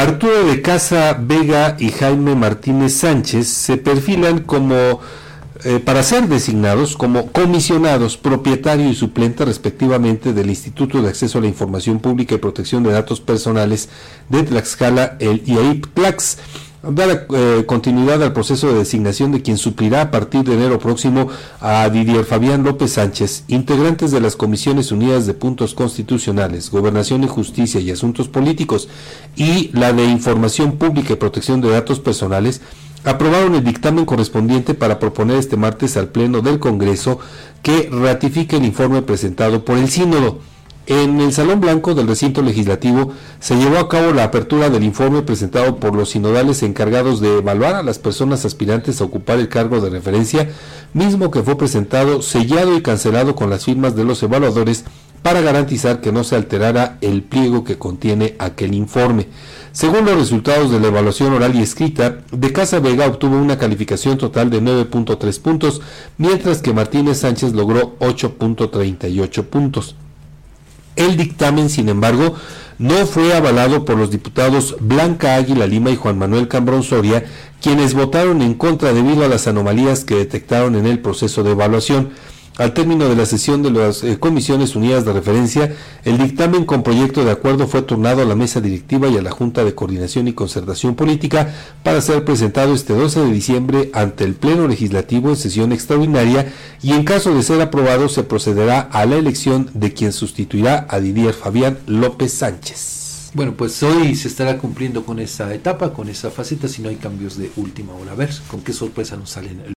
Arturo de Casa Vega y Jaime Martínez Sánchez se perfilan como eh, para ser designados como comisionados, propietario y suplente respectivamente del Instituto de Acceso a la Información Pública y Protección de Datos Personales de Tlaxcala, el IAIP Tlax dar eh, continuidad al proceso de designación de quien suplirá a partir de enero próximo a Didier Fabián López Sánchez, integrantes de las Comisiones Unidas de Puntos Constitucionales, Gobernación y Justicia y Asuntos Políticos y la de Información Pública y Protección de Datos Personales, aprobaron el dictamen correspondiente para proponer este martes al Pleno del Congreso que ratifique el informe presentado por el Sínodo. En el Salón Blanco del recinto legislativo se llevó a cabo la apertura del informe presentado por los sinodales encargados de evaluar a las personas aspirantes a ocupar el cargo de referencia, mismo que fue presentado, sellado y cancelado con las firmas de los evaluadores para garantizar que no se alterara el pliego que contiene aquel informe. Según los resultados de la evaluación oral y escrita, de Casa Vega obtuvo una calificación total de 9.3 puntos, mientras que Martínez Sánchez logró 8.38 puntos. El dictamen, sin embargo, no fue avalado por los diputados Blanca Águila Lima y Juan Manuel Cambrón Soria, quienes votaron en contra debido a las anomalías que detectaron en el proceso de evaluación. Al término de la sesión de las eh, Comisiones Unidas de Referencia, el dictamen con proyecto de acuerdo fue turnado a la mesa directiva y a la Junta de Coordinación y Concertación Política para ser presentado este 12 de diciembre ante el Pleno Legislativo en sesión extraordinaria y en caso de ser aprobado se procederá a la elección de quien sustituirá a Didier Fabián López Sánchez. Bueno, pues hoy se estará cumpliendo con esa etapa, con esa faceta, si no hay cambios de última hora. A ver con qué sorpresa nos salen.